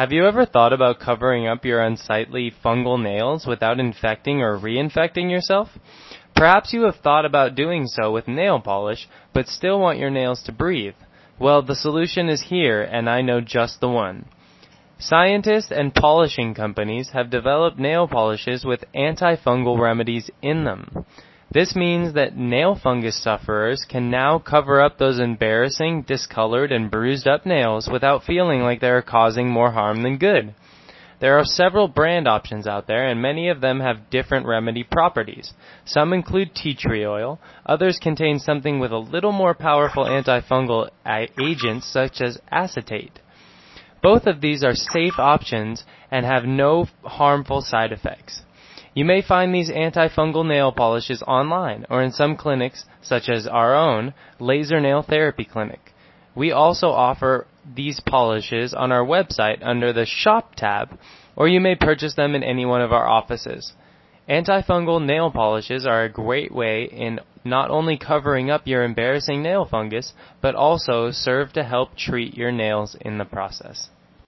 Have you ever thought about covering up your unsightly fungal nails without infecting or reinfecting yourself? Perhaps you have thought about doing so with nail polish, but still want your nails to breathe. Well, the solution is here, and I know just the one. Scientists and polishing companies have developed nail polishes with antifungal remedies in them. This means that nail fungus sufferers can now cover up those embarrassing, discolored, and bruised up nails without feeling like they are causing more harm than good. There are several brand options out there, and many of them have different remedy properties. Some include tea tree oil, others contain something with a little more powerful antifungal agents such as acetate. Both of these are safe options and have no harmful side effects. You may find these antifungal nail polishes online or in some clinics, such as our own Laser Nail Therapy Clinic. We also offer these polishes on our website under the Shop tab, or you may purchase them in any one of our offices. Antifungal nail polishes are a great way in not only covering up your embarrassing nail fungus, but also serve to help treat your nails in the process.